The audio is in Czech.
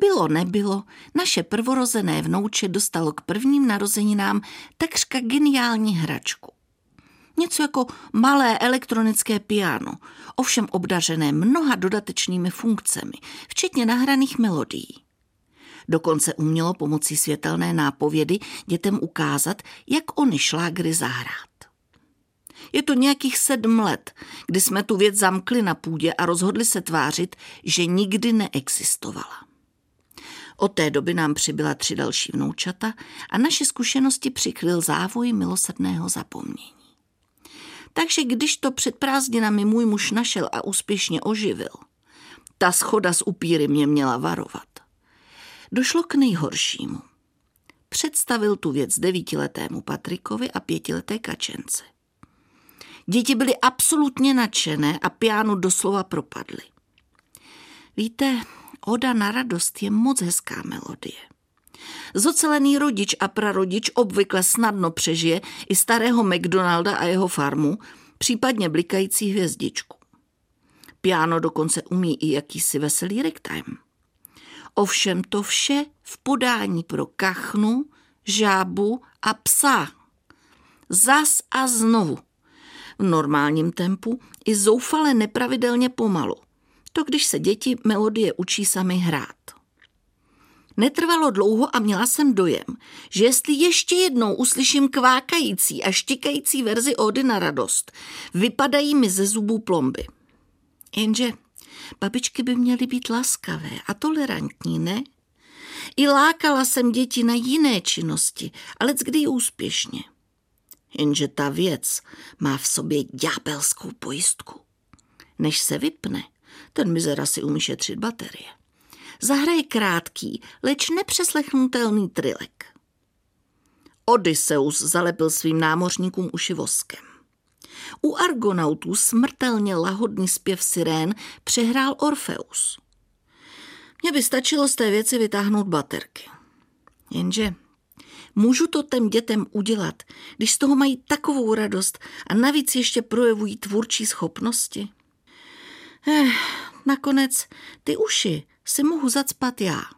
Bylo nebylo, naše prvorozené vnouče dostalo k prvním narozeninám takřka geniální hračku. Něco jako malé elektronické piano, ovšem obdařené mnoha dodatečnými funkcemi, včetně nahraných melodií. Dokonce umělo pomocí světelné nápovědy dětem ukázat, jak oni šlágry zahrát. Je to nějakých sedm let, kdy jsme tu věc zamkli na půdě a rozhodli se tvářit, že nikdy neexistovala. Od té doby nám přibyla tři další vnoučata a naše zkušenosti přikryl závoj milosrdného zapomnění. Takže když to před prázdninami můj muž našel a úspěšně oživil, ta schoda s upíry mě měla varovat. Došlo k nejhoršímu. Představil tu věc devítiletému Patrikovi a pětileté kačence. Děti byly absolutně nadšené a pianu doslova propadly. Víte, Oda na radost je moc hezká melodie. Zocelený rodič a prarodič obvykle snadno přežije i starého McDonalda a jeho farmu, případně blikající hvězdičku. Piano dokonce umí i jakýsi veselý ragtime. Ovšem to vše v podání pro kachnu, žábu a psa. Zas a znovu. V normálním tempu i zoufale nepravidelně pomalu to když se děti melodie učí sami hrát. Netrvalo dlouho a měla jsem dojem, že jestli ještě jednou uslyším kvákající a štikající verzi Ody na radost, vypadají mi ze zubů plomby. Jenže babičky by měly být laskavé a tolerantní, ne? I lákala jsem děti na jiné činnosti, ale kdy úspěšně. Jenže ta věc má v sobě ďábelskou pojistku. Než se vypne, ten mizera si umí šetřit baterie. Zahraje krátký, leč nepřeslechnutelný trilek. Odysseus zalepil svým námořníkům uši voskem. U argonautů smrtelně lahodný zpěv sirén přehrál Orfeus. Mně by stačilo z té věci vytáhnout baterky. Jenže můžu to těm dětem udělat, když z toho mají takovou radost a navíc ještě projevují tvůrčí schopnosti? Eh, nakonec ty uši si mohu zacpat já.